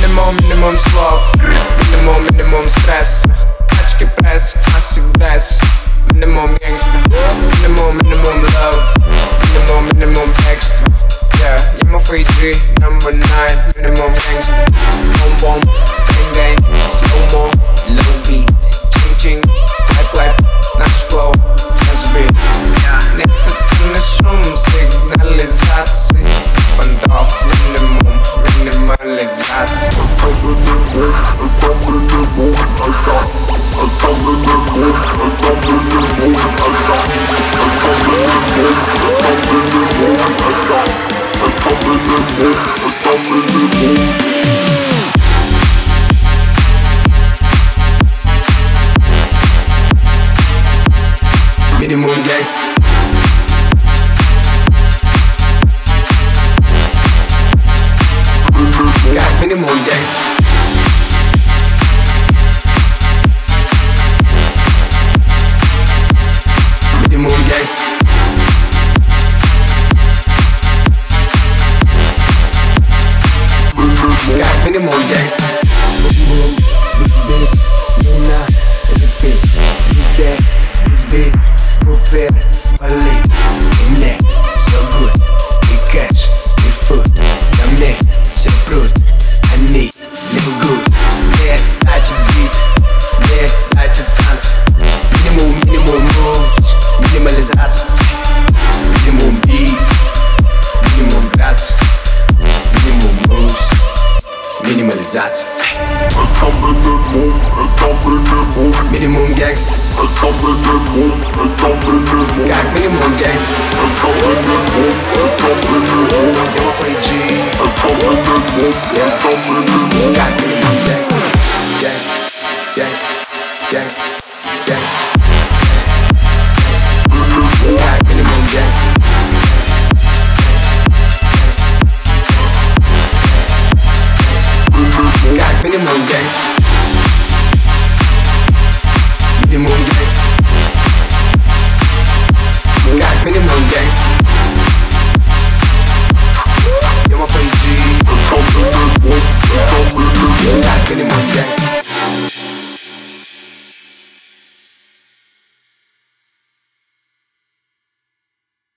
Minimum, minimum slow Minimum, minimum stres Kačke pres, asik dres Minimum gangsta Minimum, minimum love. Minimum, minimum text. Minimum gangsta Got minimum gangsta Minimum gangsta Got minimum gangsta Minimalisatie. Minimum gangst. Kijk, minimum gangst. In move, gangsta.